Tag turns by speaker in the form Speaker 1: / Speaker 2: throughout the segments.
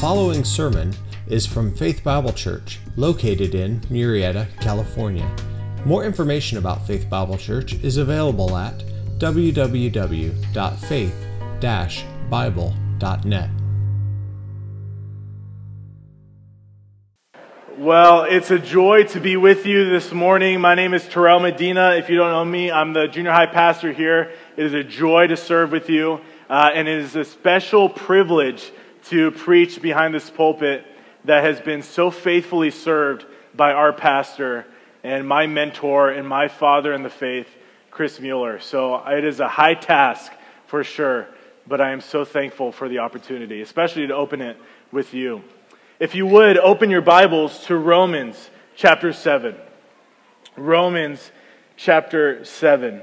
Speaker 1: following sermon is from Faith Bible Church, located in Murrieta, California. More information about Faith Bible Church is available at www.faith-bible.net.
Speaker 2: Well, it's a joy to be with you this morning. My name is Terrell Medina. If you don't know me, I'm the junior high pastor here. It is a joy to serve with you, uh, and it is a special privilege to preach behind this pulpit that has been so faithfully served by our pastor and my mentor and my father in the faith, Chris Mueller. So it is a high task for sure, but I am so thankful for the opportunity, especially to open it with you. If you would, open your Bibles to Romans chapter 7. Romans chapter 7.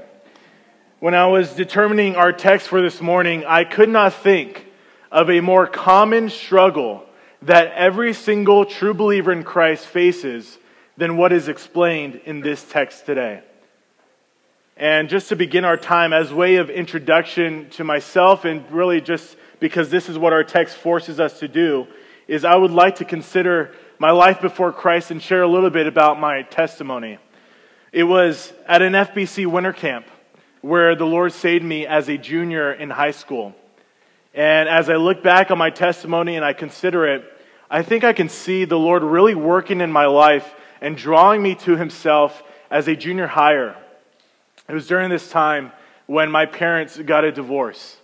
Speaker 2: When I was determining our text for this morning, I could not think of a more common struggle that every single true believer in Christ faces than what is explained in this text today. And just to begin our time, as way of introduction to myself, and really just because this is what our text forces us to do, is I would like to consider my life before Christ and share a little bit about my testimony. It was at an FBC winter camp where the Lord saved me as a junior in high school. And as I look back on my testimony and I consider it, I think I can see the Lord really working in my life and drawing me to Himself as a junior hire. It was during this time when my parents got a divorce.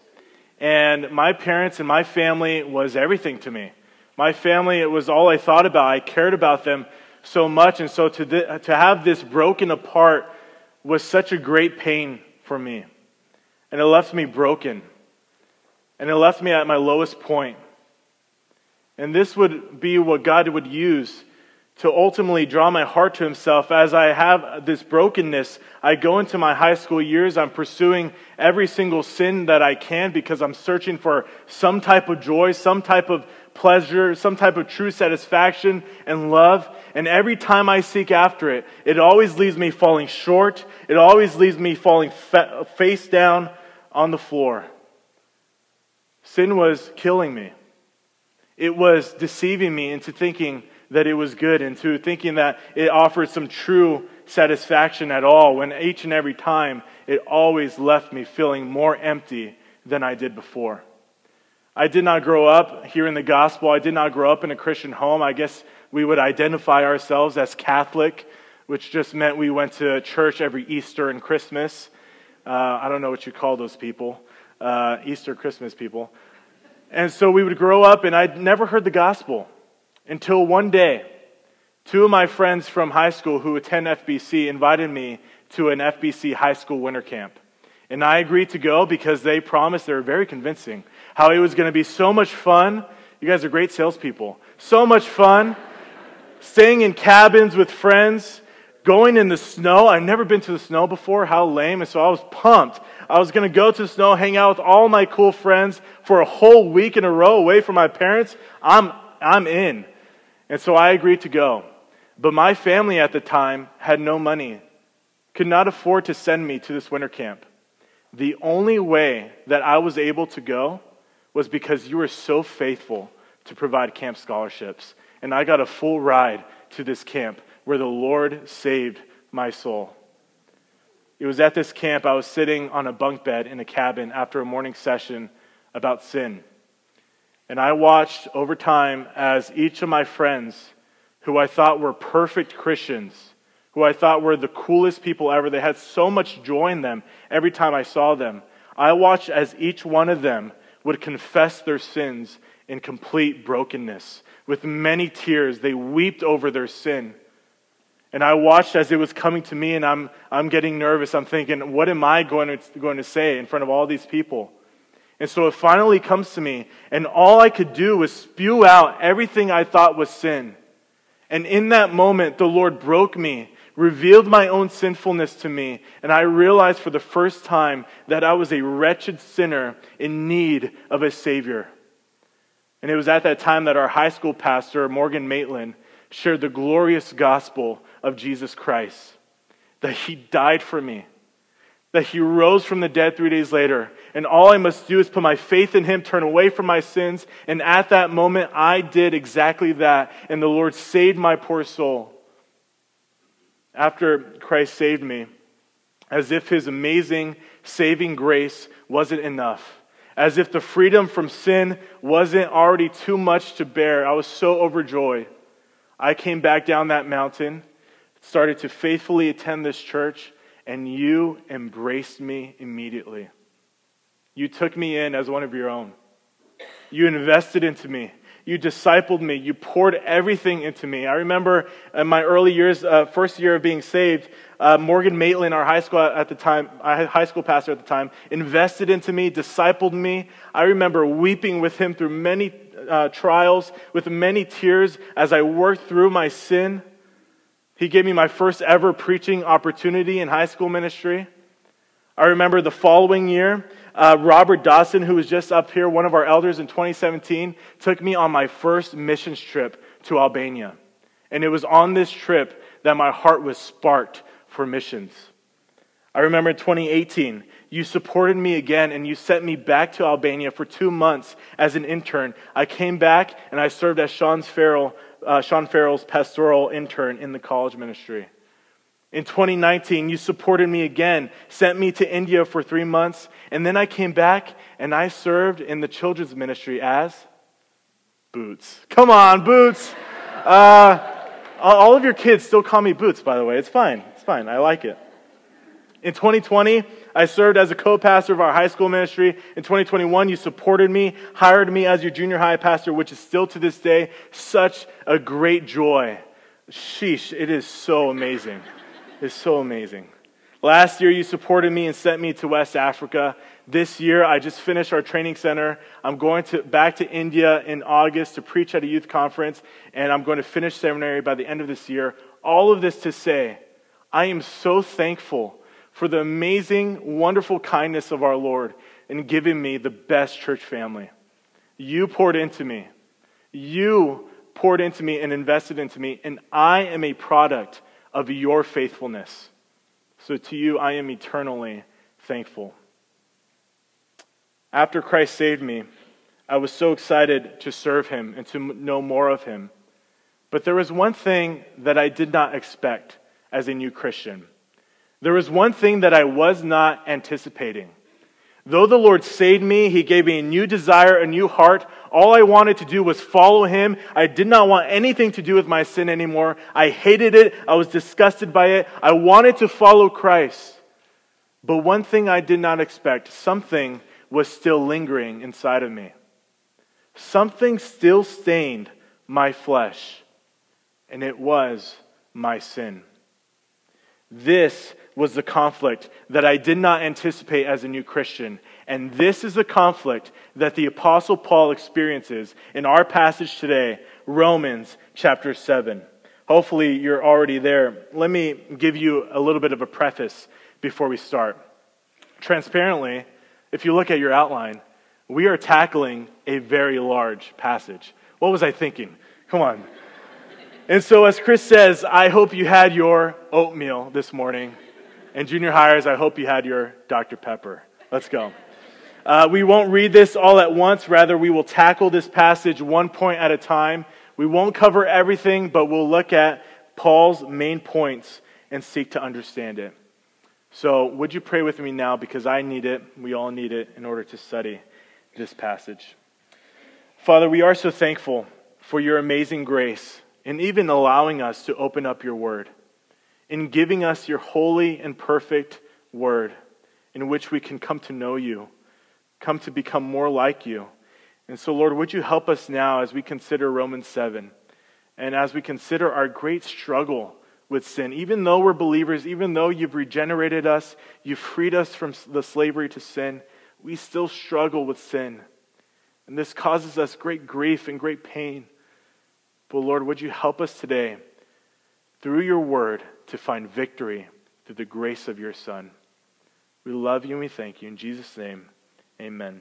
Speaker 2: And my parents and my family was everything to me. My family, it was all I thought about. I cared about them so much. And so to, th- to have this broken apart was such a great pain for me. And it left me broken and it left me at my lowest point. And this would be what God would use to ultimately draw my heart to Himself. As I have this brokenness, I go into my high school years, I'm pursuing every single sin that I can because I'm searching for some type of joy, some type of pleasure, some type of true satisfaction and love. And every time I seek after it, it always leaves me falling short. It always leaves me falling fa- face down on the floor. Sin was killing me. It was deceiving me into thinking that it was good, into thinking that it offered some true satisfaction at all, when each and every time it always left me feeling more empty than I did before. I did not grow up hearing the gospel. I did not grow up in a Christian home. I guess we would identify ourselves as Catholic, which just meant we went to church every Easter and Christmas. Uh, I don't know what you call those people uh, Easter, Christmas people. And so we would grow up, and I'd never heard the gospel until one day, two of my friends from high school who attend FBC invited me to an FBC high school winter camp. And I agreed to go because they promised, they were very convincing, how it was going to be so much fun. You guys are great salespeople. So much fun. Staying in cabins with friends, going in the snow. I've never been to the snow before. How lame. And so I was pumped. I was going to go to the snow, hang out with all my cool friends for a whole week in a row away from my parents. I'm, I'm in. And so I agreed to go. But my family at the time had no money, could not afford to send me to this winter camp. The only way that I was able to go was because you were so faithful to provide camp scholarships. And I got a full ride to this camp where the Lord saved my soul. It was at this camp I was sitting on a bunk bed in a cabin after a morning session about sin. And I watched over time as each of my friends, who I thought were perfect Christians, who I thought were the coolest people ever, they had so much joy in them every time I saw them. I watched as each one of them would confess their sins in complete brokenness. With many tears, they wept over their sin. And I watched as it was coming to me, and I'm, I'm getting nervous. I'm thinking, what am I going to, going to say in front of all these people? And so it finally comes to me, and all I could do was spew out everything I thought was sin. And in that moment, the Lord broke me, revealed my own sinfulness to me, and I realized for the first time that I was a wretched sinner in need of a Savior. And it was at that time that our high school pastor, Morgan Maitland, shared the glorious gospel of Jesus Christ, that he died for me, that he rose from the dead three days later. And all I must do is put my faith in him, turn away from my sins. And at that moment, I did exactly that. And the Lord saved my poor soul. After Christ saved me, as if his amazing saving grace wasn't enough, as if the freedom from sin wasn't already too much to bear, I was so overjoyed. I came back down that mountain, started to faithfully attend this church and you embraced me immediately. You took me in as one of your own. You invested into me. You discipled me. You poured everything into me. I remember in my early years, uh, first year of being saved, uh, Morgan Maitland, our high school at the time, high school pastor at the time, invested into me, discipled me. I remember weeping with him through many uh, trials, with many tears as I worked through my sin. He gave me my first ever preaching opportunity in high school ministry. I remember the following year, uh, Robert Dawson, who was just up here, one of our elders in 2017, took me on my first missions trip to Albania. And it was on this trip that my heart was sparked for missions. I remember in 2018, you supported me again and you sent me back to Albania for two months as an intern. I came back and I served as Sean Farrell uh, Sean Farrell's pastoral intern in the college ministry. In 2019, you supported me again, sent me to India for three months, and then I came back and I served in the children's ministry as Boots. Come on, Boots. Uh, all of your kids still call me Boots, by the way. It's fine. It's fine. I like it. In 2020, I served as a co pastor of our high school ministry. In 2021, you supported me, hired me as your junior high pastor, which is still to this day such a great joy. Sheesh, it is so amazing. It's so amazing. Last year, you supported me and sent me to West Africa. This year, I just finished our training center. I'm going to, back to India in August to preach at a youth conference, and I'm going to finish seminary by the end of this year. All of this to say, I am so thankful for the amazing, wonderful kindness of our Lord in giving me the best church family. You poured into me. You poured into me and invested into me, and I am a product of your faithfulness. So to you, I am eternally thankful. After Christ saved me, I was so excited to serve him and to know more of him. But there was one thing that I did not expect as a new Christian. There was one thing that I was not anticipating. Though the Lord saved me, He gave me a new desire, a new heart. All I wanted to do was follow Him. I did not want anything to do with my sin anymore. I hated it. I was disgusted by it. I wanted to follow Christ. But one thing I did not expect something was still lingering inside of me. Something still stained my flesh, and it was my sin. This was the conflict that I did not anticipate as a new Christian. And this is the conflict that the Apostle Paul experiences in our passage today, Romans chapter 7. Hopefully, you're already there. Let me give you a little bit of a preface before we start. Transparently, if you look at your outline, we are tackling a very large passage. What was I thinking? Come on. And so, as Chris says, I hope you had your oatmeal this morning. And junior hires, I hope you had your Dr. Pepper. Let's go. Uh, we won't read this all at once. Rather, we will tackle this passage one point at a time. We won't cover everything, but we'll look at Paul's main points and seek to understand it. So, would you pray with me now? Because I need it. We all need it in order to study this passage. Father, we are so thankful for your amazing grace and even allowing us to open up your word in giving us your holy and perfect word in which we can come to know you, come to become more like you. And so, Lord, would you help us now as we consider Romans 7 and as we consider our great struggle with sin? Even though we're believers, even though you've regenerated us, you've freed us from the slavery to sin, we still struggle with sin. And this causes us great grief and great pain. But Lord, would you help us today through your word to find victory through the grace of your Son. We love you and we thank you. In Jesus' name, amen.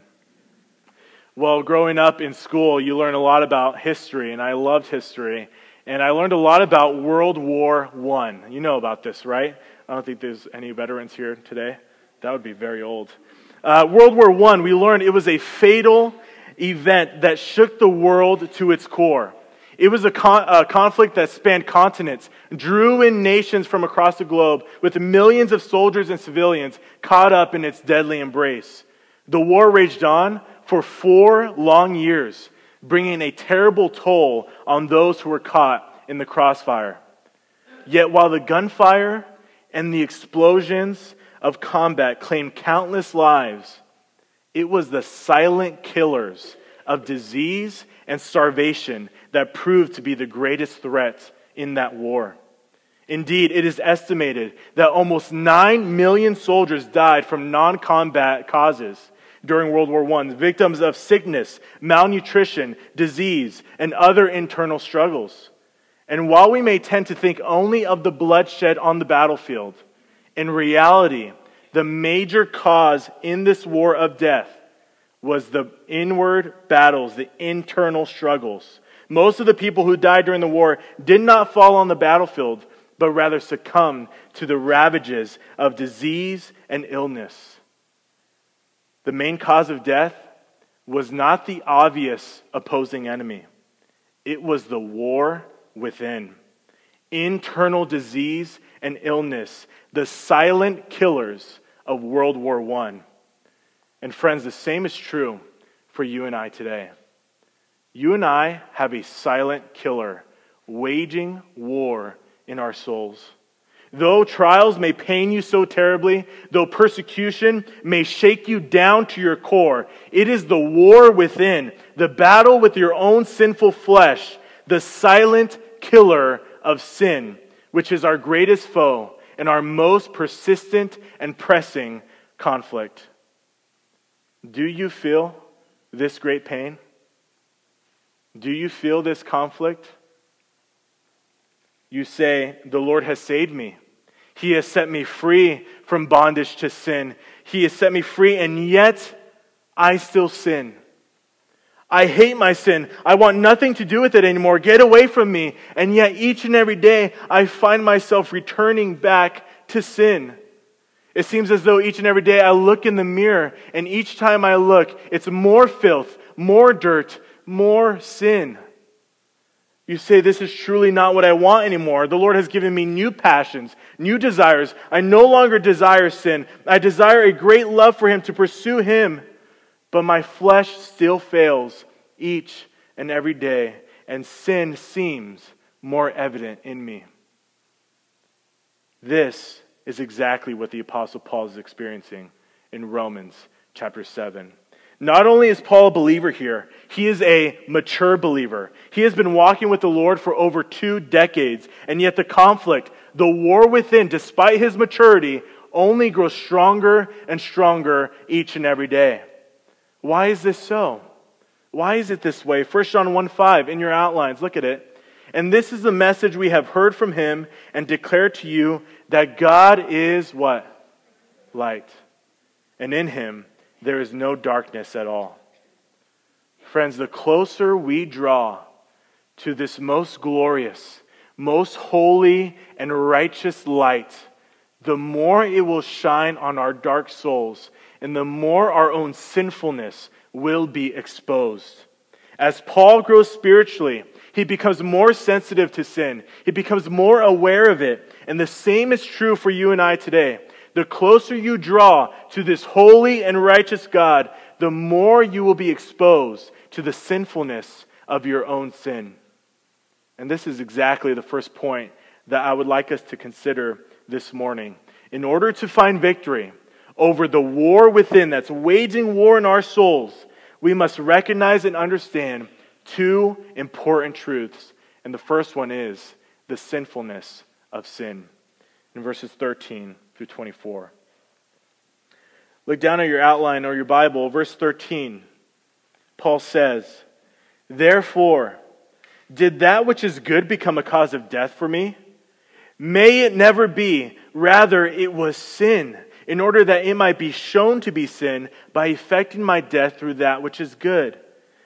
Speaker 2: Well, growing up in school, you learn a lot about history, and I loved history. And I learned a lot about World War I. You know about this, right? I don't think there's any veterans here today. That would be very old. Uh, World War I, we learned it was a fatal event that shook the world to its core. It was a, con- a, conflict that spanned continents, drew in nations from across the globe, with millions of soldiers and civilians caught up in its deadly embrace. The war raged on for four long years, bringing a terrible toll on those who were caught in the crossfire. Yet while the gunfire and the explosions of combat claimed countless lives, it was the silent killers of disease and starvation that proved to be the greatest threat in that war. Indeed, it is estimated that almost 9 million soldiers died from non combat causes during World War I, victims of sickness, malnutrition, disease, and other internal struggles. And while we may tend to think only of the bloodshed on the battlefield, in reality, the major cause in this war of death was the inward battles, the internal struggles. Most of the people who died during the war did not fall on the battlefield, but rather succumbed to the ravages of disease and illness. The main cause of death was not the obvious opposing enemy, it was the war within. Internal disease and illness, the silent killers of World War I. And friends, the same is true for you and I today. You and I have a silent killer waging war in our souls. Though trials may pain you so terribly, though persecution may shake you down to your core, it is the war within, the battle with your own sinful flesh, the silent killer of sin, which is our greatest foe and our most persistent and pressing conflict. Do you feel this great pain? Do you feel this conflict? You say, The Lord has saved me. He has set me free from bondage to sin. He has set me free, and yet I still sin. I hate my sin. I want nothing to do with it anymore. Get away from me. And yet, each and every day, I find myself returning back to sin. It seems as though each and every day I look in the mirror, and each time I look, it's more filth, more dirt, more sin. You say, This is truly not what I want anymore. The Lord has given me new passions, new desires. I no longer desire sin. I desire a great love for Him to pursue Him. But my flesh still fails each and every day, and sin seems more evident in me. This is exactly what the Apostle Paul is experiencing in Romans chapter 7. Not only is Paul a believer here, he is a mature believer. He has been walking with the Lord for over two decades, and yet the conflict, the war within, despite his maturity, only grows stronger and stronger each and every day. Why is this so? Why is it this way? 1 John 1 5 in your outlines, look at it. And this is the message we have heard from him and declare to you that God is what? Light. And in him there is no darkness at all. Friends, the closer we draw to this most glorious, most holy, and righteous light, the more it will shine on our dark souls, and the more our own sinfulness will be exposed. As Paul grows spiritually, he becomes more sensitive to sin. He becomes more aware of it. And the same is true for you and I today. The closer you draw to this holy and righteous God, the more you will be exposed to the sinfulness of your own sin. And this is exactly the first point that I would like us to consider this morning. In order to find victory over the war within that's waging war in our souls, we must recognize and understand two important truths. And the first one is the sinfulness of sin. In verses 13 through 24. Look down at your outline or your Bible, verse 13. Paul says, Therefore, did that which is good become a cause of death for me? May it never be. Rather, it was sin, in order that it might be shown to be sin by effecting my death through that which is good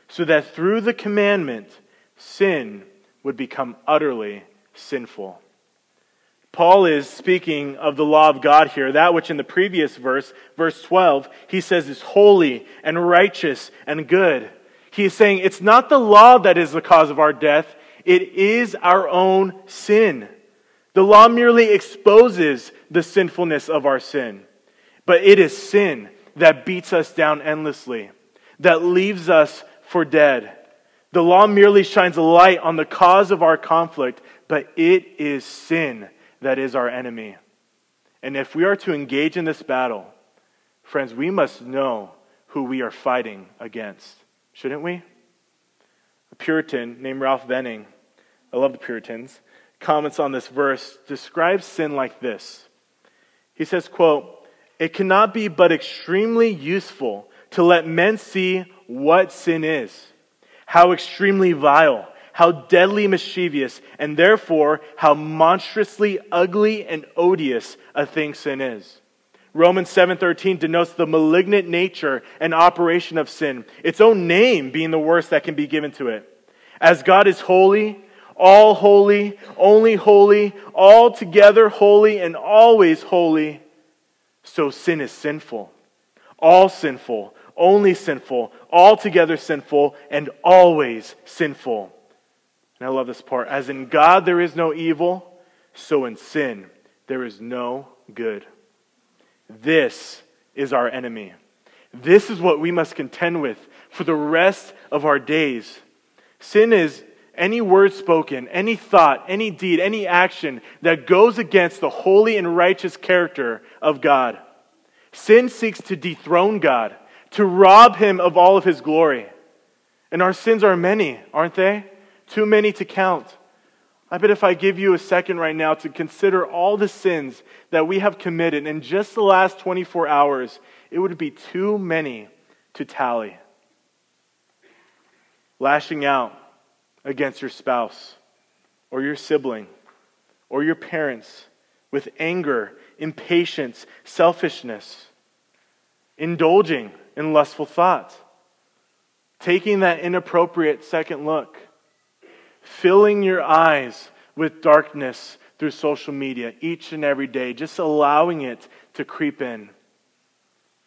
Speaker 2: so that through the commandment, sin would become utterly sinful. Paul is speaking of the law of God here, that which in the previous verse, verse 12, he says is holy and righteous and good. He is saying it's not the law that is the cause of our death, it is our own sin. The law merely exposes the sinfulness of our sin, but it is sin that beats us down endlessly, that leaves us for dead. The law merely shines a light on the cause of our conflict, but it is sin that is our enemy. And if we are to engage in this battle, friends, we must know who we are fighting against, shouldn't we? A Puritan named Ralph Venning, I love the Puritans, comments on this verse, describes sin like this. He says, quote, It cannot be but extremely useful to let men see what sin is, how extremely vile, how deadly mischievous, and therefore how monstrously ugly and odious a thing sin is. Romans 7:13 denotes the malignant nature and operation of sin, its own name being the worst that can be given to it. As God is holy, all holy, only holy, altogether holy and always holy, so sin is sinful. All sinful, only sinful, altogether sinful, and always sinful. And I love this part. As in God there is no evil, so in sin there is no good. This is our enemy. This is what we must contend with for the rest of our days. Sin is any word spoken, any thought, any deed, any action that goes against the holy and righteous character of God. Sin seeks to dethrone God, to rob him of all of his glory. And our sins are many, aren't they? Too many to count. I bet if I give you a second right now to consider all the sins that we have committed in just the last 24 hours, it would be too many to tally. Lashing out against your spouse or your sibling or your parents with anger, impatience, selfishness, indulging in lustful thoughts, taking that inappropriate second look filling your eyes with darkness through social media each and every day, just allowing it to creep in,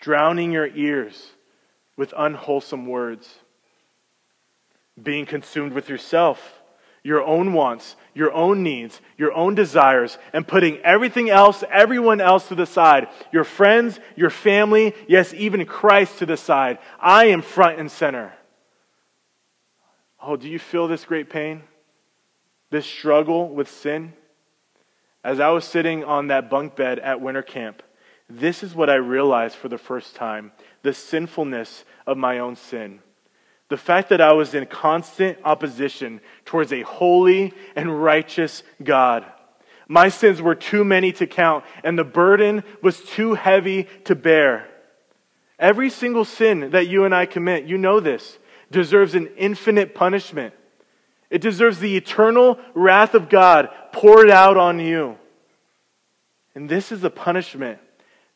Speaker 2: drowning your ears with unwholesome words, being consumed with yourself, your own wants, your own needs, your own desires, and putting everything else, everyone else to the side, your friends, your family, yes, even Christ to the side. I am front and center. Oh, do you feel this great pain? This struggle with sin? As I was sitting on that bunk bed at winter camp, this is what I realized for the first time the sinfulness of my own sin. The fact that I was in constant opposition towards a holy and righteous God. My sins were too many to count, and the burden was too heavy to bear. Every single sin that you and I commit, you know this, deserves an infinite punishment. It deserves the eternal wrath of God poured out on you. And this is the punishment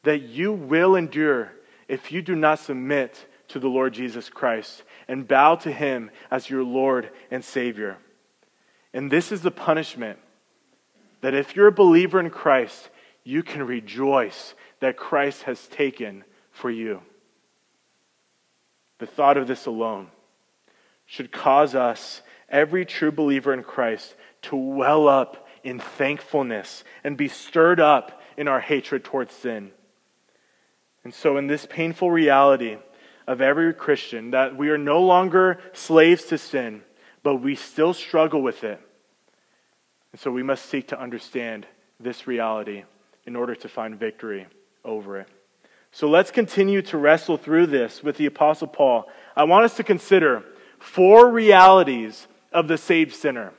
Speaker 2: that you will endure if you do not submit to the Lord Jesus Christ and bow to him as your Lord and Savior. And this is the punishment that if you're a believer in Christ, you can rejoice that Christ has taken for you. The thought of this alone should cause us every true believer in Christ to well up in thankfulness and be stirred up in our hatred towards sin. And so, in this painful reality of every Christian, that we are no longer slaves to sin, but we still struggle with it. And so, we must seek to understand this reality in order to find victory over it. So, let's continue to wrestle through this with the Apostle Paul. I want us to consider four realities of the saved sinner.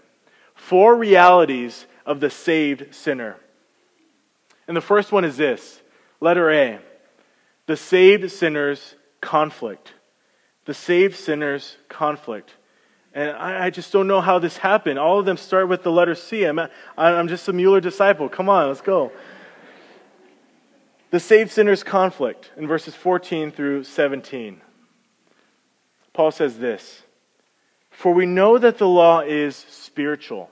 Speaker 2: Four realities of the saved sinner. And the first one is this letter A the saved sinner's conflict. The saved sinner's conflict. And I, I, just don't know how this happened. All of them start with the letter C. I'm, I'm just a Mueller disciple. Come on, let's go. The saved sinner's conflict in verses 14 through 17. Paul says this for we know that the law is spiritual,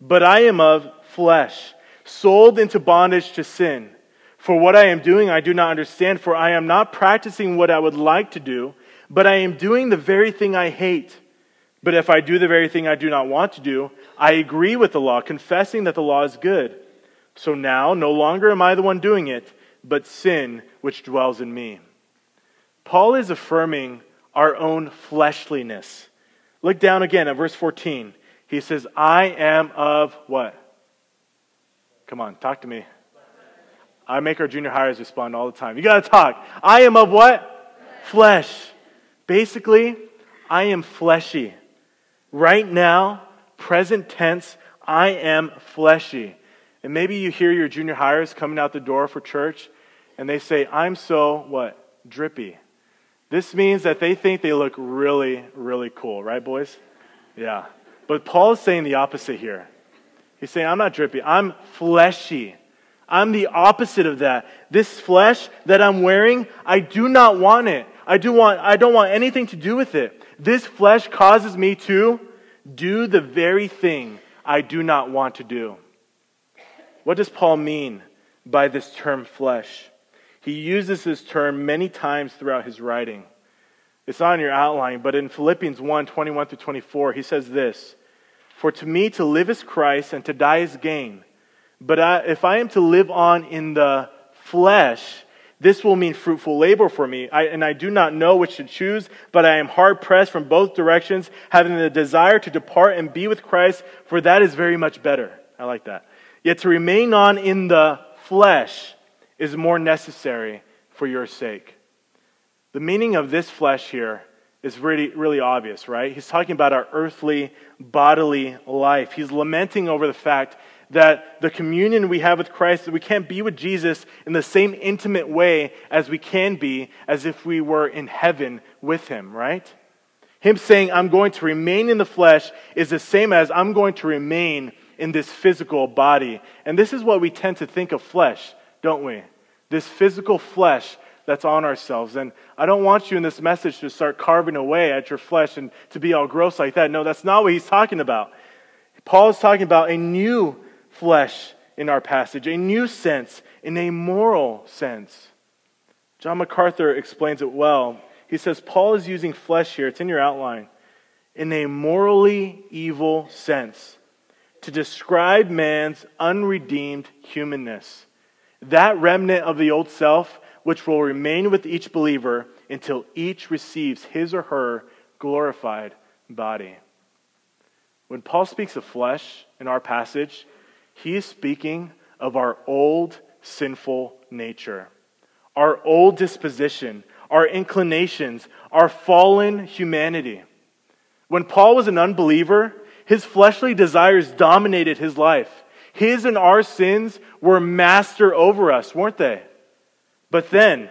Speaker 2: but I am of flesh, sold into bondage to sin. For what I am doing, I do not understand, for I am not practicing what I would like to do, but I am doing the very thing I hate. But if I do the very thing I do not want to do, I agree with the law, confessing that the law is good. So now, no longer am I the one doing it, but sin which dwells in me. Paul is affirming our own fleshliness. Look down again at verse 14. He says, I am of what? Come on, talk to me. I make our junior hires respond all the time. You got to talk. I am of what? Flesh. Basically, I am fleshy. Right now, present tense, I am fleshy. And maybe you hear your junior hires coming out the door for church and they say, I'm so what? Drippy. This means that they think they look really, really cool, right, boys? Yeah. But Paul is saying the opposite here. He's saying, I'm not drippy, I'm fleshy. I'm the opposite of that. This flesh that I'm wearing, I do not want it. I do want I don't want anything to do with it. This flesh causes me to do the very thing I do not want to do. What does Paul mean by this term flesh? He uses this term many times throughout his writing. It's not on your outline, but in Philippians 1 21 through 24, he says this For to me to live is Christ and to die is gain. But I, if I am to live on in the flesh, this will mean fruitful labor for me. I, and I do not know which to choose, but I am hard pressed from both directions, having the desire to depart and be with Christ, for that is very much better. I like that. Yet to remain on in the flesh is more necessary for your sake. The meaning of this flesh here is really, really obvious, right? He's talking about our earthly, bodily life. He's lamenting over the fact that the communion we have with Christ, that we can't be with Jesus in the same intimate way as we can be as if we were in heaven with him, right? Him saying, I'm going to remain in the flesh is the same as I'm going to remain in this physical body. And this is what we tend to think of flesh, don't we? This physical flesh that's on ourselves. And I don't want you in this message to start carving away at your flesh and to be all gross like that. No, that's not what he's talking about. Paul is talking about a new flesh in our passage, a new sense, in a moral sense. John MacArthur explains it well. He says Paul is using flesh here, it's in your outline, in a morally evil sense to describe man's unredeemed humanness. That remnant of the old self, which will remain with each believer until each receives his or her glorified body. When Paul speaks of flesh in our passage, he is speaking of our old sinful nature, our old disposition, our inclinations, our fallen humanity. When Paul was an unbeliever, his fleshly desires dominated his life. His and our sins were master over us, weren't they? But then,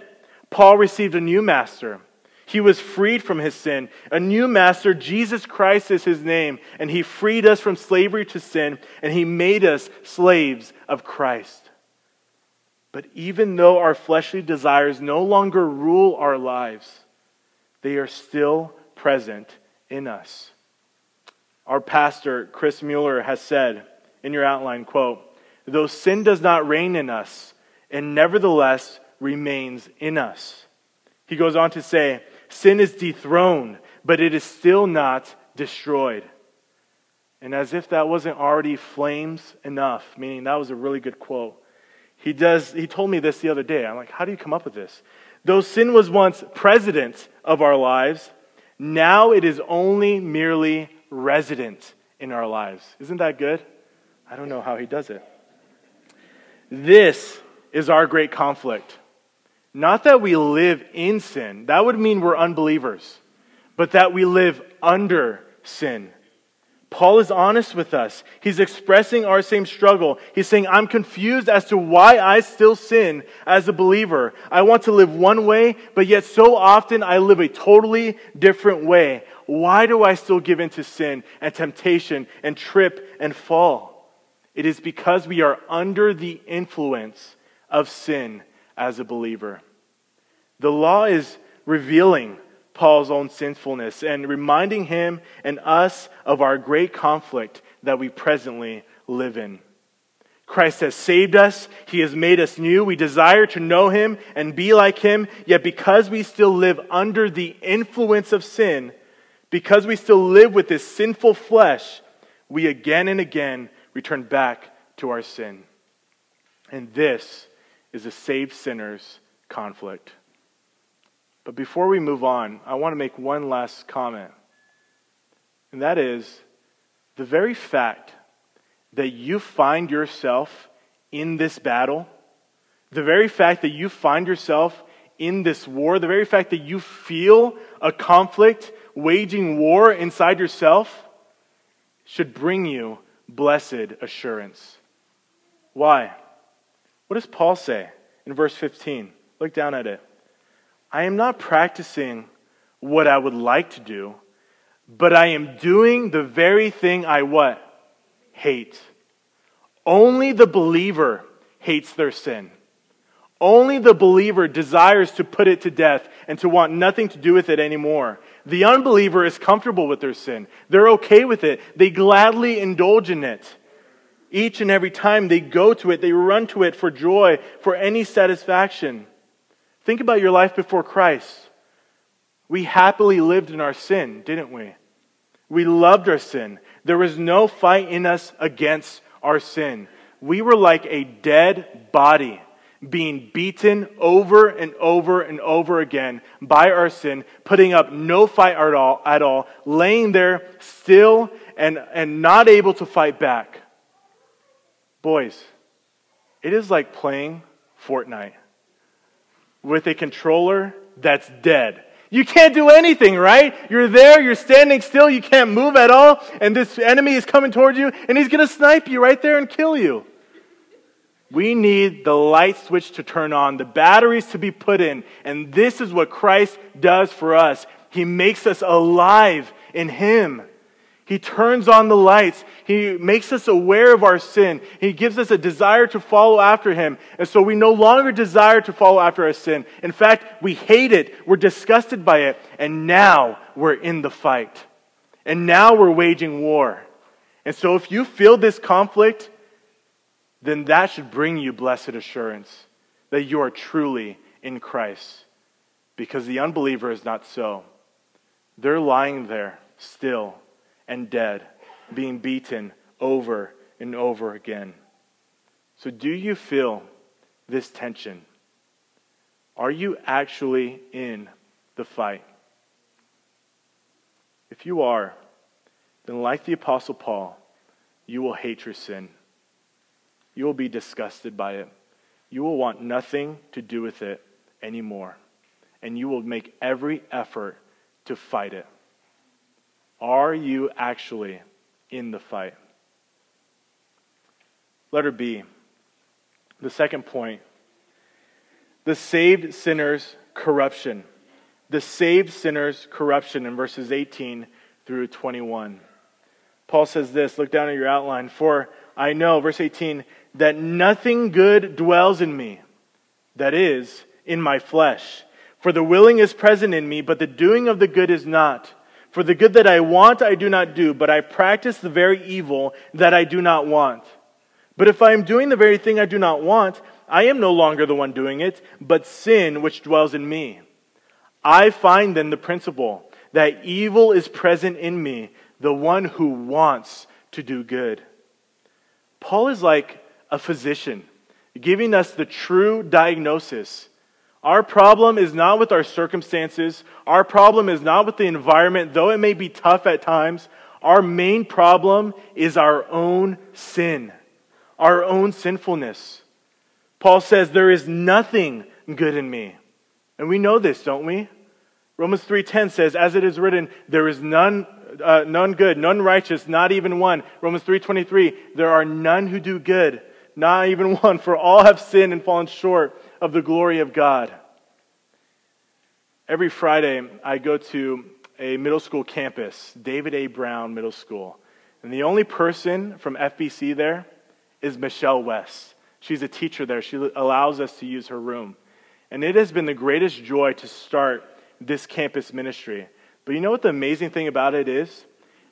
Speaker 2: Paul received a new master he was freed from his sin. A new master, Jesus Christ is his name, and he freed us from slavery to sin, and he made us slaves of Christ. But even though our fleshly desires no longer rule our lives, they are still present in us. Our pastor, Chris Mueller, has said in your outline, quote, though sin does not reign in us, and nevertheless remains in us. He goes on to say, Sin is dethroned, but it is still not destroyed. And as if that wasn't already flames enough, meaning that was a really good quote. He does he told me this the other day. I'm like, how do you come up with this? Though sin was once president of our lives, now it is only merely resident in our lives. Isn't that good? I don't know how he does it. This is our great conflict. Not that we live in sin, that would mean we're unbelievers, but that we live under sin. Paul is honest with us. He's expressing our same struggle. He's saying, I'm confused as to why I still sin as a believer. I want to live one way, but yet so often I live a totally different way. Why do I still give in to sin and temptation and trip and fall? It is because we are under the influence of sin as a believer. The law is revealing Paul's own sinfulness and reminding him and us of our great conflict that we presently live in. Christ has saved us. He has made us new. We desire to know him and be like him. Yet because we still live under the influence of sin, because we still live with this sinful flesh, we again and again return back to our sin. And this is a saved sinner's conflict. But before we move on, I want to make one last comment. And that is the very fact that you find yourself in this battle, the very fact that you find yourself in this war, the very fact that you feel a conflict waging war inside yourself, should bring you blessed assurance. Why? What does Paul say in verse 15? Look down at it. I am not practicing what I would like to do, but I am doing the very thing I what? Hate. Only the believer hates their sin. Only the believer desires to put it to death and to want nothing to do with it anymore. The unbeliever is comfortable with their sin. They're okay with it. They gladly indulge in it. Each and every time they go to it, they run to it for joy, for any satisfaction. Think about your life before Christ. We happily lived in our sin, didn't we? We loved our sin. There was no fight in us against our sin. We were like a dead body being beaten over and over and over again by our sin, putting up no fight at all, at all laying there still and, and not able to fight back. Boys, it is like playing Fortnite with a controller that's dead. You can't do anything, right? You're there, you're standing still, you can't move at all, and this enemy is coming towards you, and he's going to snipe you right there and kill you. We need the light switch to turn on, the batteries to be put in, and this is what Christ does for us. He makes us alive in Him. He turns on the lights. He makes us aware of our sin. He gives us a desire to follow after Him. And so we no longer desire to follow after our sin. In fact, we hate it. We're disgusted by it. And now we're in the fight. And now we're waging war. And so if you feel this conflict, then that should bring you blessed assurance that you are truly in Christ. Because the unbeliever is not so. They're lying there still and dead, being beaten over and over again. So, do you feel this tension? Are you actually in the fight? If you are, then, like the Apostle Paul, you will hate your sin. You will be disgusted by it. You will want nothing to do with it anymore. And you will make every effort to fight it. Are you actually in the fight? Letter B, the second point the saved sinner's corruption. The saved sinner's corruption in verses 18 through 21. Paul says this look down at your outline. For I know, verse 18, that nothing good dwells in me, that is, in my flesh. For the willing is present in me, but the doing of the good is not. For the good that I want, I do not do, but I practice the very evil that I do not want. But if I am doing the very thing I do not want, I am no longer the one doing it, but sin which dwells in me. I find then the principle that evil is present in me, the one who wants to do good. Paul is like a physician, giving us the true diagnosis our problem is not with our circumstances. Our problem is not with the environment, though it may be tough at times. Our main problem is our own sin, our own sinfulness. Paul says, There is nothing good in me. And we know this, don't we? Romans 3:10 says, "As it is written, there is none, uh, none good, none righteous, not even one." Romans 3:23, "There are none who do good, not even one, for all have sinned and fallen short of the glory of God. Every Friday, I go to a middle school campus, David A. Brown Middle School. And the only person from FBC there is Michelle West. She's a teacher there. She allows us to use her room. And it has been the greatest joy to start this campus ministry. But you know what the amazing thing about it is?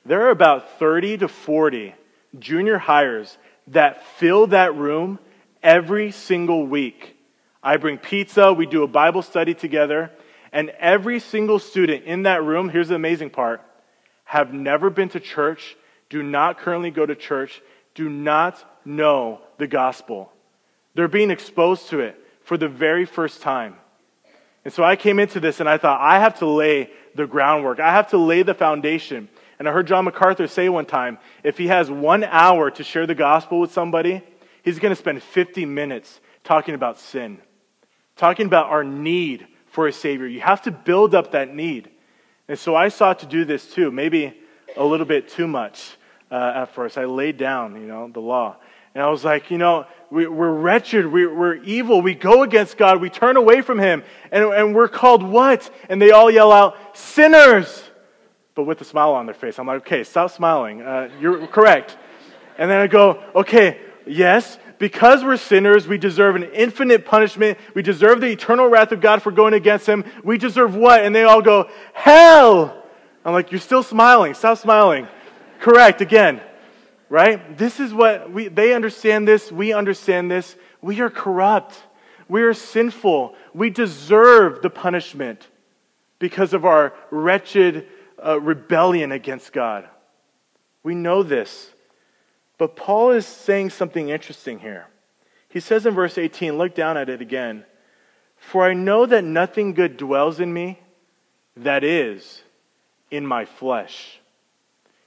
Speaker 2: There are about 30 to 40 junior hires that fill that room every single week. I bring pizza, we do a Bible study together, and every single student in that room, here's the amazing part, have never been to church, do not currently go to church, do not know the gospel. They're being exposed to it for the very first time. And so I came into this and I thought, I have to lay the groundwork. I have to lay the foundation. And I heard John MacArthur say one time if he has one hour to share the gospel with somebody, he's going to spend 50 minutes talking about sin, talking about our need for a Savior. You have to build up that need. And so I sought to do this too, maybe a little bit too much uh, at first. I laid down, you know, the law. And I was like, you know, we, are wretched, we, we're evil, we go against God, we turn away from Him, and, and we're called what? And they all yell out, sinners! But with a smile on their face. I'm like, okay, stop smiling. Uh, you're correct. And then I go, okay, yes, because we're sinners, we deserve an infinite punishment. We deserve the eternal wrath of God for going against Him. We deserve what? And they all go, hell! I'm like, you're still smiling. Stop smiling. Correct, again right? This is what we, they understand this, we understand this. We are corrupt. We are sinful. We deserve the punishment because of our wretched uh, rebellion against God. We know this. But Paul is saying something interesting here. He says in verse 18, look down at it again. For I know that nothing good dwells in me, that is, in my flesh.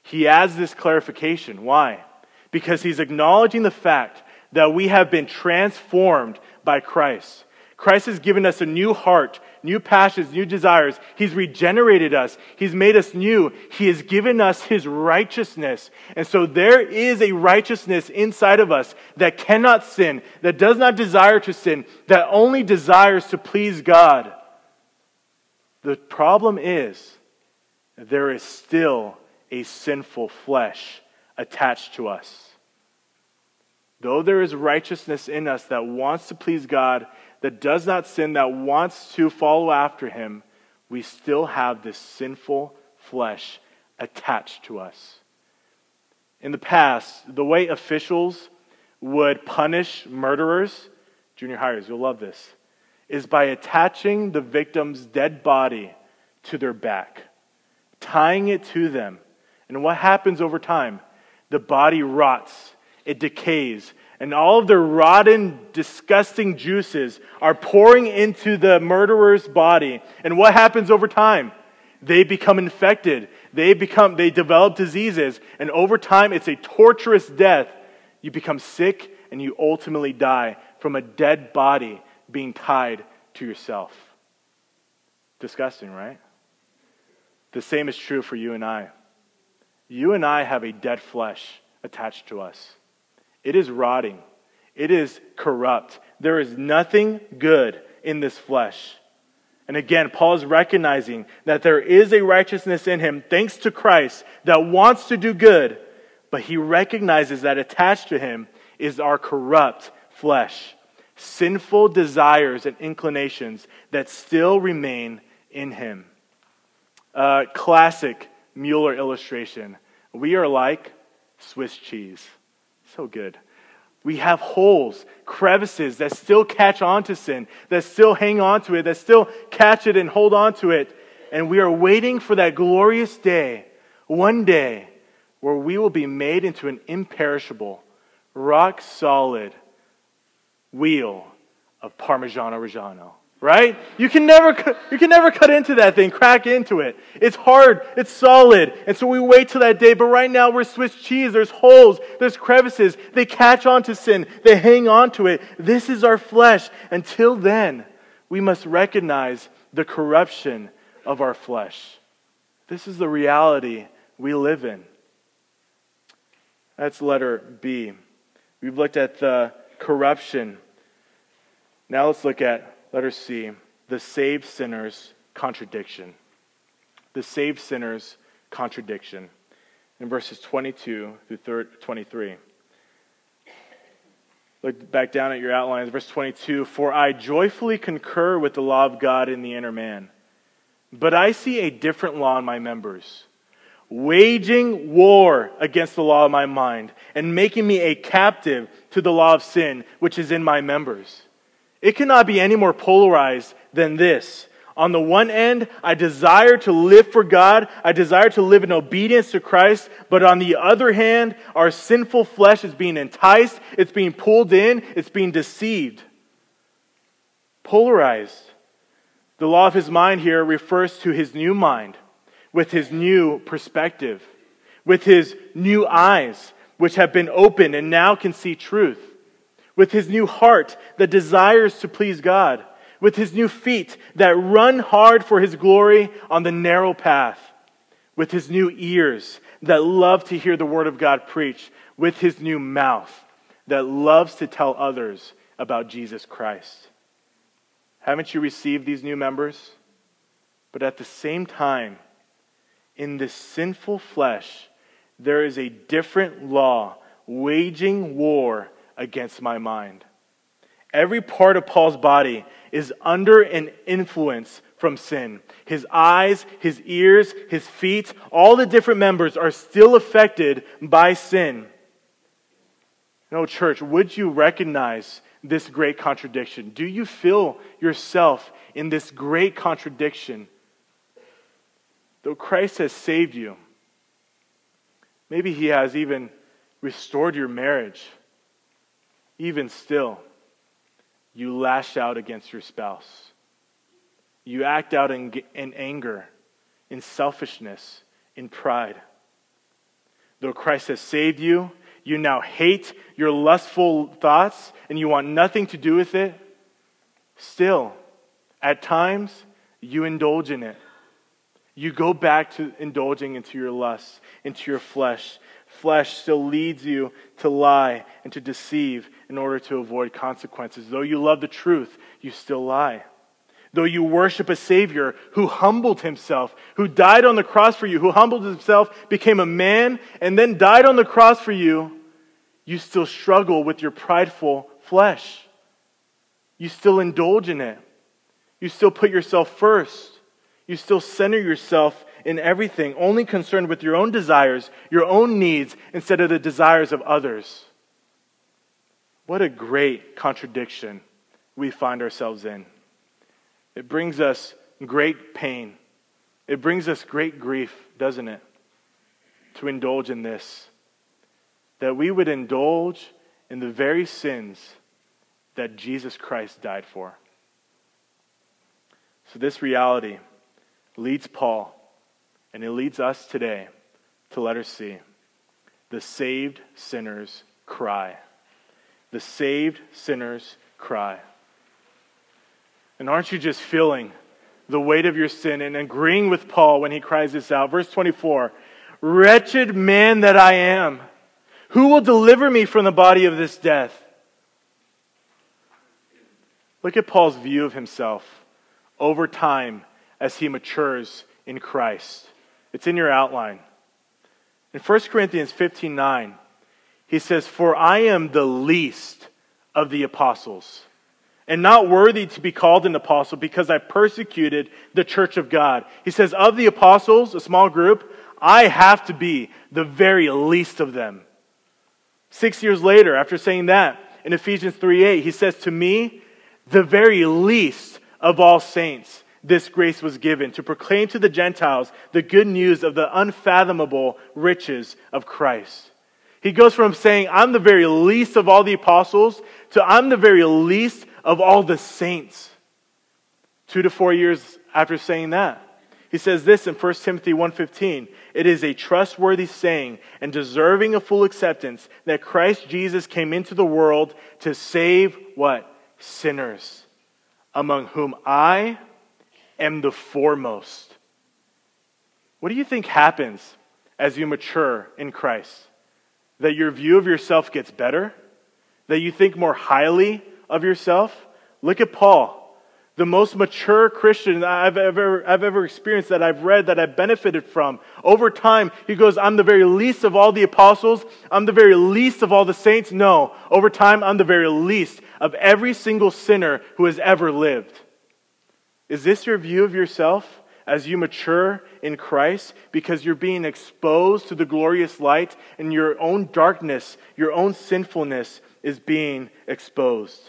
Speaker 2: He adds this clarification. Why? Because he's acknowledging the fact that we have been transformed by Christ. Christ has given us a new heart, new passions, new desires. He's regenerated us. He's made us new. He has given us His righteousness. And so there is a righteousness inside of us that cannot sin, that does not desire to sin, that only desires to please God. The problem is there is still a sinful flesh attached to us. Though there is righteousness in us that wants to please God, that does not sin, that wants to follow after Him, we still have this sinful flesh attached to us. In the past, the way officials would punish murderers, junior highers, you'll love this, is by attaching the victim's dead body to their back, tying it to them and what happens over time? The body rots, it decays, and all of the rotten, disgusting juices are pouring into the murderer's body. And what happens over time? They become infected. They become they develop diseases, and over time it's a torturous death. You become sick and you ultimately die from a dead body being tied to yourself. Disgusting, right? The same is true for you and I. You and I have a dead flesh attached to us. It is rotting, it is corrupt. There is nothing good in this flesh. And again, Paul is recognizing that there is a righteousness in him, thanks to Christ, that wants to do good, but he recognizes that attached to him is our corrupt flesh, sinful desires and inclinations that still remain in him. Classic Mueller illustration. We are like Swiss cheese. So good. We have holes, crevices that still catch on to sin, that still hang on to it, that still catch it and hold on to it. And we are waiting for that glorious day, one day, where we will be made into an imperishable, rock solid wheel of Parmigiano Reggiano right? You can never, you can never cut into that thing, crack into it. It's hard, it's solid. And so we wait till that day. But right now we're Swiss cheese. There's holes, there's crevices. They catch on to sin, they hang on to it. This is our flesh. Until then, we must recognize the corruption of our flesh. This is the reality we live in. That's letter B. We've looked at the corruption. Now let's look at Letter C, the saved sinner's contradiction. The saved sinner's contradiction. In verses 22 through 23. Look back down at your outlines, verse 22 For I joyfully concur with the law of God in the inner man, but I see a different law in my members waging war against the law of my mind and making me a captive to the law of sin which is in my members. It cannot be any more polarized than this. On the one end, I desire to live for God. I desire to live in obedience to Christ. But on the other hand, our sinful flesh is being enticed. It's being pulled in. It's being deceived. Polarized. The law of his mind here refers to his new mind with his new perspective, with his new eyes, which have been opened and now can see truth, with his new heart that desires to please God, with his new feet that run hard for his glory on the narrow path, with his new ears that love to hear the word of God preached, with his new mouth that loves to tell others about Jesus Christ. Haven't you received these new members? But at the same time, in this sinful flesh, there is a different law waging war against my mind. Every part of Paul's body is under an influence from sin. His eyes, his ears, his feet, all the different members are still affected by sin. No, church, would you recognize this great contradiction? Do you feel yourself in this great contradiction? Though Christ has saved you, maybe He has even restored your marriage, even still, you lash out against your spouse. You act out in, in anger, in selfishness, in pride. Though Christ has saved you, you now hate your lustful thoughts and you want nothing to do with it. Still, at times, you indulge in it. You go back to indulging into your lusts, into your flesh. Flesh still leads you to lie and to deceive in order to avoid consequences. Though you love the truth, you still lie. Though you worship a Savior who humbled himself, who died on the cross for you, who humbled himself, became a man, and then died on the cross for you, you still struggle with your prideful flesh. You still indulge in it. You still put yourself first. You still center yourself in everything, only concerned with your own desires, your own needs, instead of the desires of others. What a great contradiction we find ourselves in. It brings us great pain. It brings us great grief, doesn't it? To indulge in this. That we would indulge in the very sins that Jesus Christ died for. So, this reality leads Paul, and it leads us today to letter C the saved sinners cry. The saved sinners cry. And aren't you just feeling the weight of your sin and agreeing with Paul when he cries this out? Verse 24 Wretched man that I am, who will deliver me from the body of this death? Look at Paul's view of himself over time as he matures in Christ. It's in your outline. In 1 Corinthians 15 9, he says, For I am the least of the apostles, and not worthy to be called an apostle because I persecuted the church of God. He says, Of the apostles, a small group, I have to be the very least of them. Six years later, after saying that, in Ephesians 3 8, he says, To me, the very least of all saints this grace was given to proclaim to the Gentiles the good news of the unfathomable riches of Christ. He goes from saying, I'm the very least of all the apostles, to I'm the very least of all the saints. Two to four years after saying that. He says this in 1 Timothy 1:15, "It is a trustworthy saying and deserving of full acceptance that Christ Jesus came into the world to save what? Sinners, among whom I am the foremost. What do you think happens as you mature in Christ? That your view of yourself gets better? That you think more highly of yourself? Look at Paul, the most mature Christian I've ever, I've ever experienced, that I've read, that I've benefited from. Over time, he goes, I'm the very least of all the apostles. I'm the very least of all the saints. No, over time, I'm the very least of every single sinner who has ever lived. Is this your view of yourself? As you mature in Christ because you're being exposed to the glorious light and your own darkness, your own sinfulness is being exposed.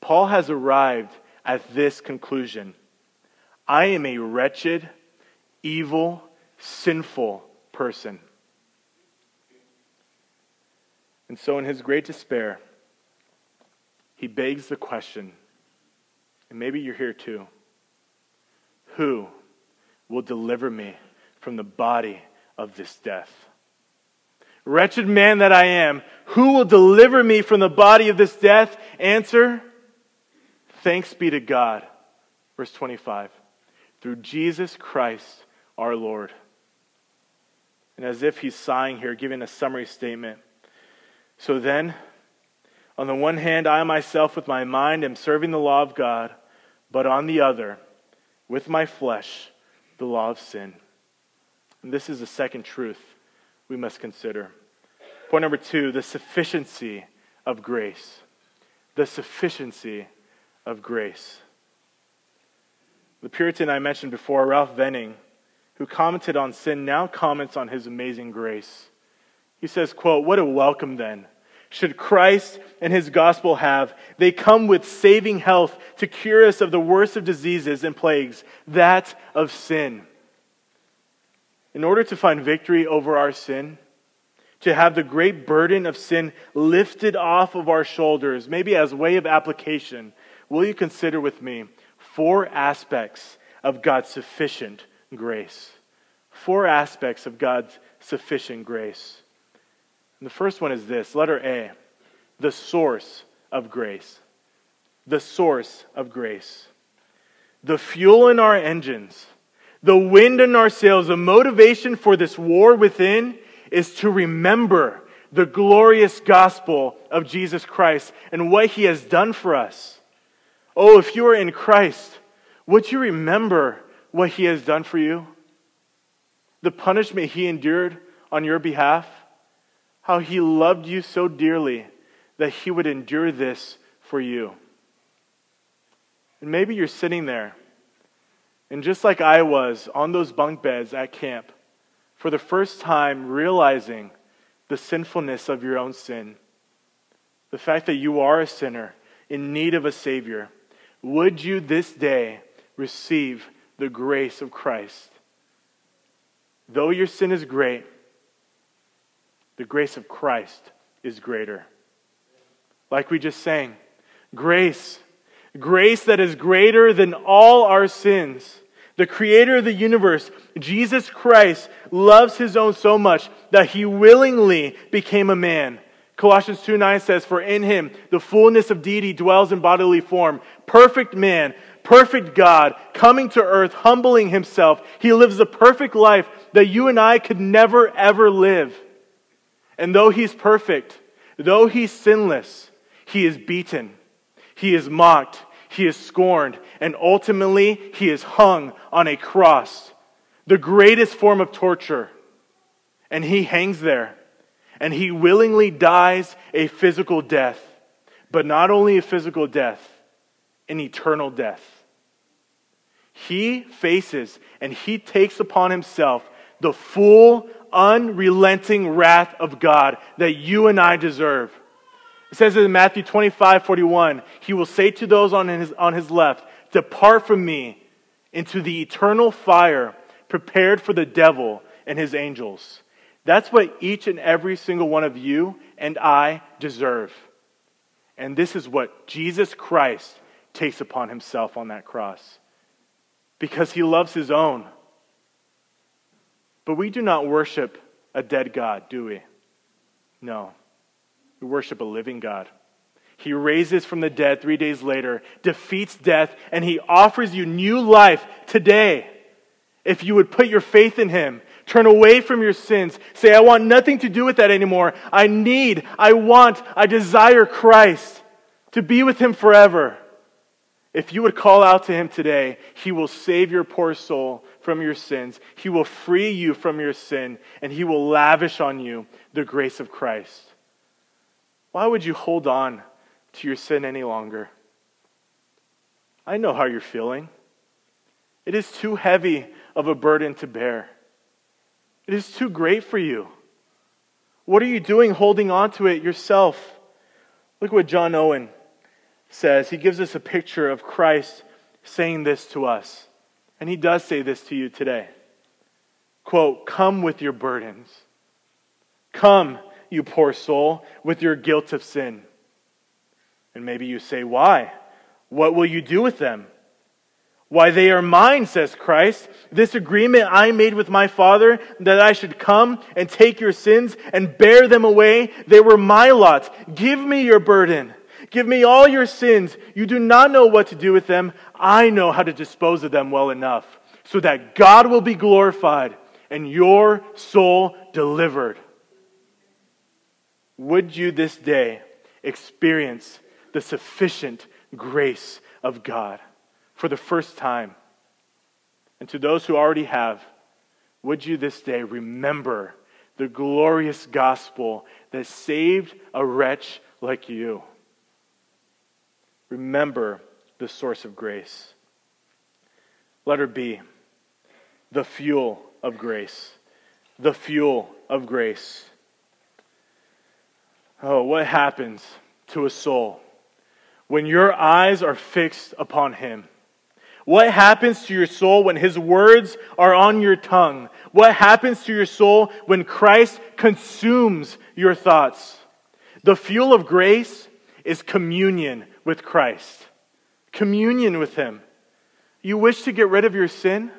Speaker 2: Paul has arrived at this conclusion I am a wretched, evil, sinful person. And so, in his great despair, he begs the question, and maybe you're here too who will deliver me from the body of this death? Wretched man that I am, who will deliver me from the body of this death? Answer Thanks be to God. Verse 25. Through Jesus Christ our Lord. And as if he's sighing here, giving a summary statement. So then, on the one hand, I myself with my mind am serving the law of God, but on the other, with my flesh, the law of sin. And this is the second truth we must consider. Point number two the sufficiency of grace. The sufficiency of grace. The Puritan I mentioned before, Ralph Venning, who commented on sin, now comments on his amazing grace. He says, quote, What a welcome then should Christ and his gospel have. They come with saving health to cure us of the worst of diseases and plagues, that of sin. In order to find victory over our sin, to have the great burden of sin lifted off of our shoulders, maybe as way of application, will you consider with me four aspects of God's sufficient grace? Four aspects of God's sufficient grace. And the first one is this letter A, the source of grace. The source of grace. The fuel in our engines, the wind in our sails, the motivation for this war within is to remember the glorious gospel of Jesus Christ and what he has done for us. Oh, if you are in Christ, would you remember what he has done for you? The punishment he endured on your behalf? How he loved you so dearly that he would endure this for you. And maybe you're sitting there, and just like I was on those bunk beds at camp, for the first time realizing the sinfulness of your own sin, the fact that you are a sinner in need of a Savior, would you this day receive the grace of Christ? Though your sin is great, the grace of Christ is greater. Like we just sang, grace, grace that is greater than all our sins. The creator of the universe, Jesus Christ, loves his own so much that he willingly became a man. Colossians 2 9 says, For in him the fullness of deity dwells in bodily form. Perfect man, perfect God, coming to earth, humbling himself. He lives a perfect life that you and I could never, ever live. And though he's perfect, though he's sinless, he is beaten, he is mocked, he is scorned, and ultimately he is hung on a cross, the greatest form of torture. And he hangs there, and he willingly dies a physical death, but not only a physical death, an eternal death. He faces and he takes upon himself the full unrelenting wrath of God that you and I deserve. It says in Matthew 25, 41, He will say to those on his, on his left, Depart from me into the eternal fire prepared for the devil and his angels. That's what each and every single one of you and I deserve. And this is what Jesus Christ takes upon himself on that cross because he loves his own. But we do not worship a dead God, do we? No. We worship a living God. He raises from the dead three days later, defeats death, and he offers you new life today. If you would put your faith in him, turn away from your sins, say, I want nothing to do with that anymore. I need, I want, I desire Christ to be with him forever. If you would call out to him today, he will save your poor soul from your sins. He will free you from your sin, and he will lavish on you the grace of Christ. Why would you hold on to your sin any longer? I know how you're feeling. It is too heavy of a burden to bear. It is too great for you. What are you doing holding on to it yourself? Look what John Owen says. He gives us a picture of Christ saying this to us. And he does say this to you today. Quote, Come with your burdens. Come, you poor soul, with your guilt of sin. And maybe you say, Why? What will you do with them? Why, they are mine, says Christ. This agreement I made with my Father that I should come and take your sins and bear them away, they were my lot. Give me your burden. Give me all your sins. You do not know what to do with them. I know how to dispose of them well enough so that God will be glorified and your soul delivered. Would you this day experience the sufficient grace of God for the first time? And to those who already have, would you this day remember the glorious gospel that saved a wretch like you? Remember the source of grace. Letter B, the fuel of grace. The fuel of grace. Oh, what happens to a soul when your eyes are fixed upon Him? What happens to your soul when His words are on your tongue? What happens to your soul when Christ consumes your thoughts? The fuel of grace is communion with Christ, communion with Him. You wish to get rid of your sin?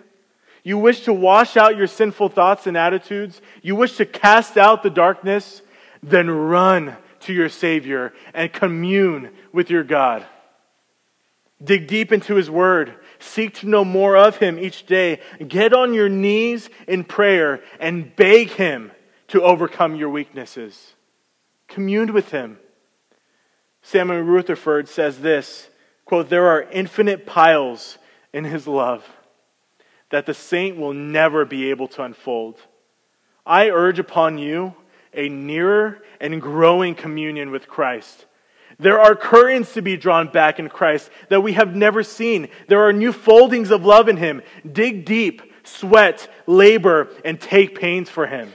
Speaker 2: You wish to wash out your sinful thoughts and attitudes? You wish to cast out the darkness? Then run to your Savior and commune with your God. Dig deep into His Word. Seek to know more of Him each day. Get on your knees in prayer and beg Him to overcome your weaknesses. Commune with Him. Samuel Rutherford says this quote, There are infinite piles in His love that the saint will never be able to unfold. I urge upon you a nearer and growing communion with Christ. There are currents to be drawn back in Christ that we have never seen. There are new foldings of love in Him. Dig deep, sweat, labor, and take pains for Him.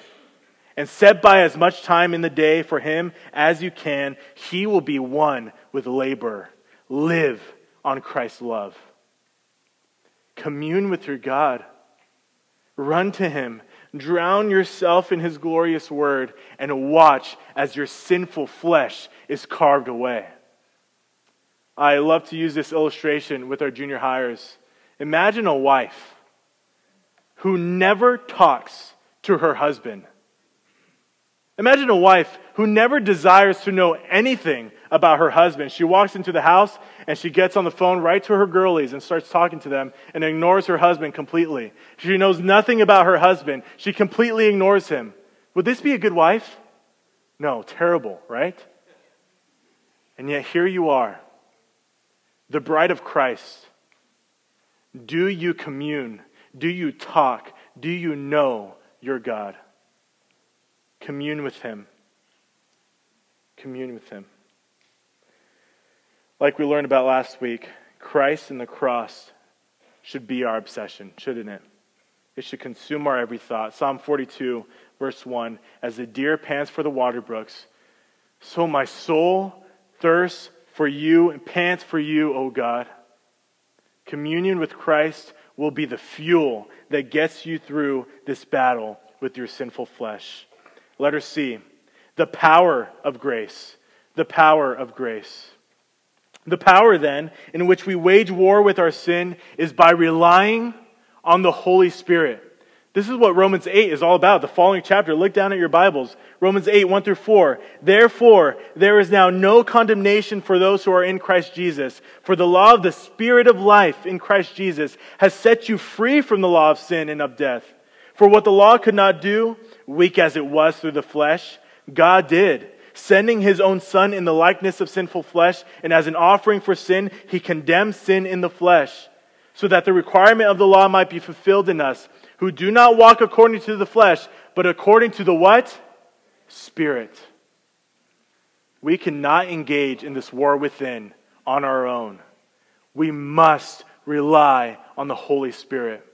Speaker 2: And set by as much time in the day for Him as you can. He will be won with labor. Live on Christ's love. Commune with your God. Run to Him. Drown yourself in His glorious word and watch as your sinful flesh is carved away. I love to use this illustration with our junior highers. Imagine a wife who never talks to her husband. Imagine a wife who never desires to know anything about her husband. She walks into the house and she gets on the phone right to her girlies and starts talking to them and ignores her husband completely. She knows nothing about her husband. She completely ignores him. Would this be a good wife? No, terrible, right? And yet here you are, the bride of Christ. Do you commune? Do you talk? Do you know your God? Commune with him. Commune with him. Like we learned about last week, Christ and the cross should be our obsession, shouldn't it? It should consume our every thought. Psalm 42, verse 1 As the deer pants for the water brooks, so my soul thirsts for you and pants for you, O God. Communion with Christ will be the fuel that gets you through this battle with your sinful flesh. Letter C, the power of grace. The power of grace. The power, then, in which we wage war with our sin is by relying on the Holy Spirit. This is what Romans 8 is all about. The following chapter, look down at your Bibles. Romans 8, 1 through 4. Therefore, there is now no condemnation for those who are in Christ Jesus. For the law of the Spirit of life in Christ Jesus has set you free from the law of sin and of death. For what the law could not do, weak as it was through the flesh, God did sending his own son in the likeness of sinful flesh, and as an offering for sin, he condemned sin in the flesh, so that the requirement of the law might be fulfilled in us, who do not walk according to the flesh, but according to the what? Spirit. We cannot engage in this war within on our own. We must rely on the Holy Spirit.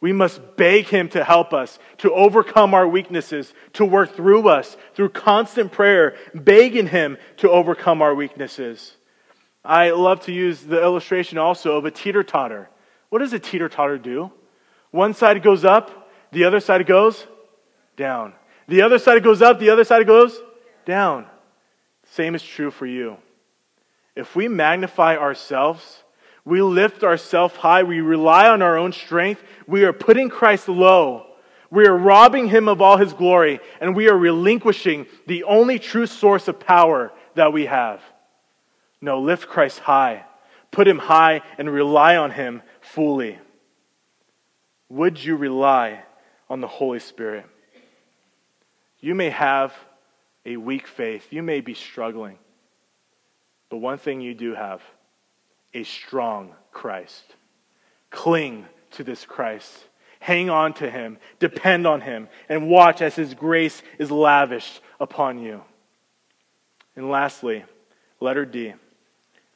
Speaker 2: We must beg Him to help us, to overcome our weaknesses, to work through us through constant prayer, begging Him to overcome our weaknesses. I love to use the illustration also of a teeter totter. What does a teeter totter do? One side goes up, the other side goes down. The other side goes up, the other side goes down. Same is true for you. If we magnify ourselves, we lift ourselves high, we rely on our own strength, we are putting Christ low. We are robbing him of all his glory, and we are relinquishing the only true source of power that we have. No, lift Christ high, put him high, and rely on him fully. Would you rely on the Holy Spirit? You may have a weak faith, you may be struggling, but one thing you do have a strong Christ. Cling to this Christ. Hang on to him, depend on him, and watch as his grace is lavished upon you. And lastly, letter D,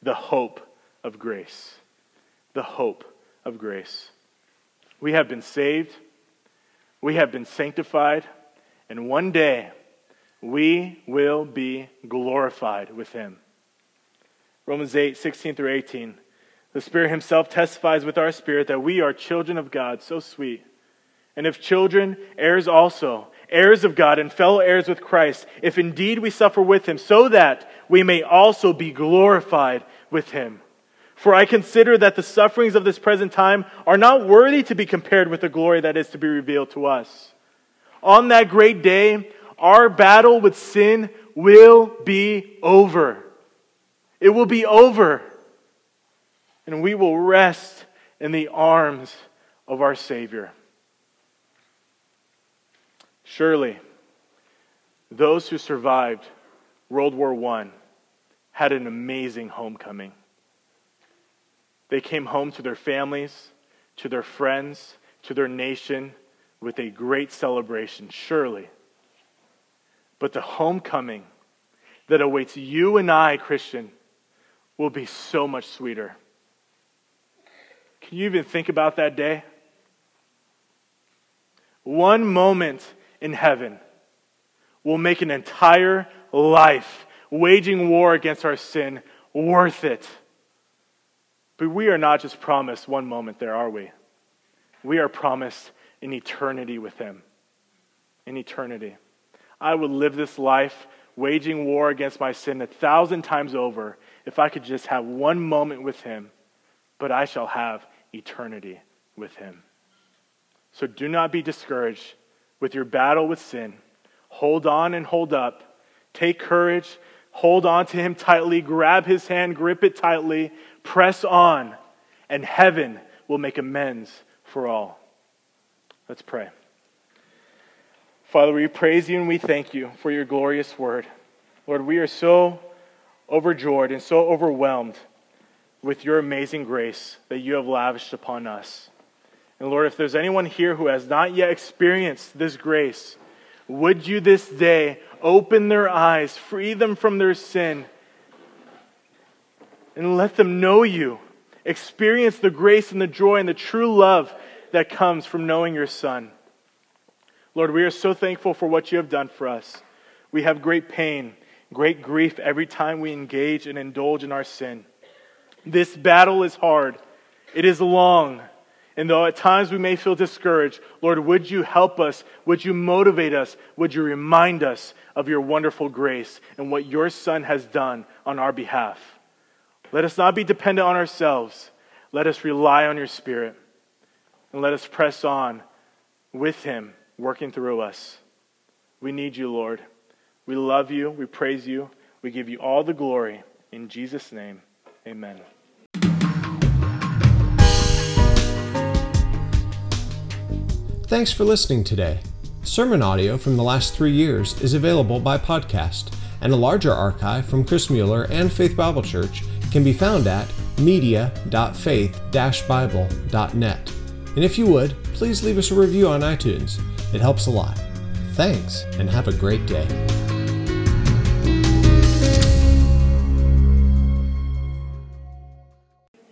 Speaker 2: the hope of grace. The hope of grace. We have been saved, we have been sanctified, and one day we will be glorified with him. Romans 8, 16 through 18. The Spirit Himself testifies with our spirit that we are children of God. So sweet. And if children, heirs also, heirs of God and fellow heirs with Christ, if indeed we suffer with Him, so that we may also be glorified with Him. For I consider that the sufferings of this present time are not worthy to be compared with the glory that is to be revealed to us. On that great day, our battle with sin will be over. It will be over. And we will rest in the arms of our Savior. Surely, those who survived World War I had an amazing homecoming. They came home to their families, to their friends, to their nation with a great celebration, surely. But the homecoming that awaits you and I, Christian, will be so much sweeter. Can you even think about that day? One moment in heaven will make an entire life waging war against our sin worth it. But we are not just promised one moment there, are we? We are promised an eternity with Him. An eternity. I would live this life waging war against my sin a thousand times over if I could just have one moment with Him, but I shall have eternity with Him. So do not be discouraged with your battle with sin. Hold on and hold up. Take courage. Hold on to Him tightly. Grab His hand, grip it tightly. Press on, and heaven will make amends for all. Let's pray. Father, we praise you and we thank you for your glorious word. Lord, we are so overjoyed and so overwhelmed with your amazing grace that you have lavished upon us. And Lord, if there's anyone here who has not yet experienced this grace, would you this day open their eyes, free them from their sin, and let them know you, experience the grace and the joy and the true love that comes from knowing your Son? Lord, we are so thankful for what you have done for us. We have great pain, great grief every time we engage and indulge in our sin. This battle is hard, it is long. And though at times we may feel discouraged, Lord, would you help us? Would you motivate us? Would you remind us of your wonderful grace and what your Son has done on our behalf? Let us not be dependent on ourselves. Let us rely on your Spirit. And let us press on with him working through us. We need you, Lord. We love you. We praise you. We give you all the glory. In Jesus' name, amen.
Speaker 1: Thanks for listening today. Sermon audio from the last three years is available by podcast, and a larger archive from Chris Mueller and Faith Bible Church can be found at media.faith-bible.net. And if you would, please leave us a review on iTunes. It helps a lot. Thanks, and have a great day.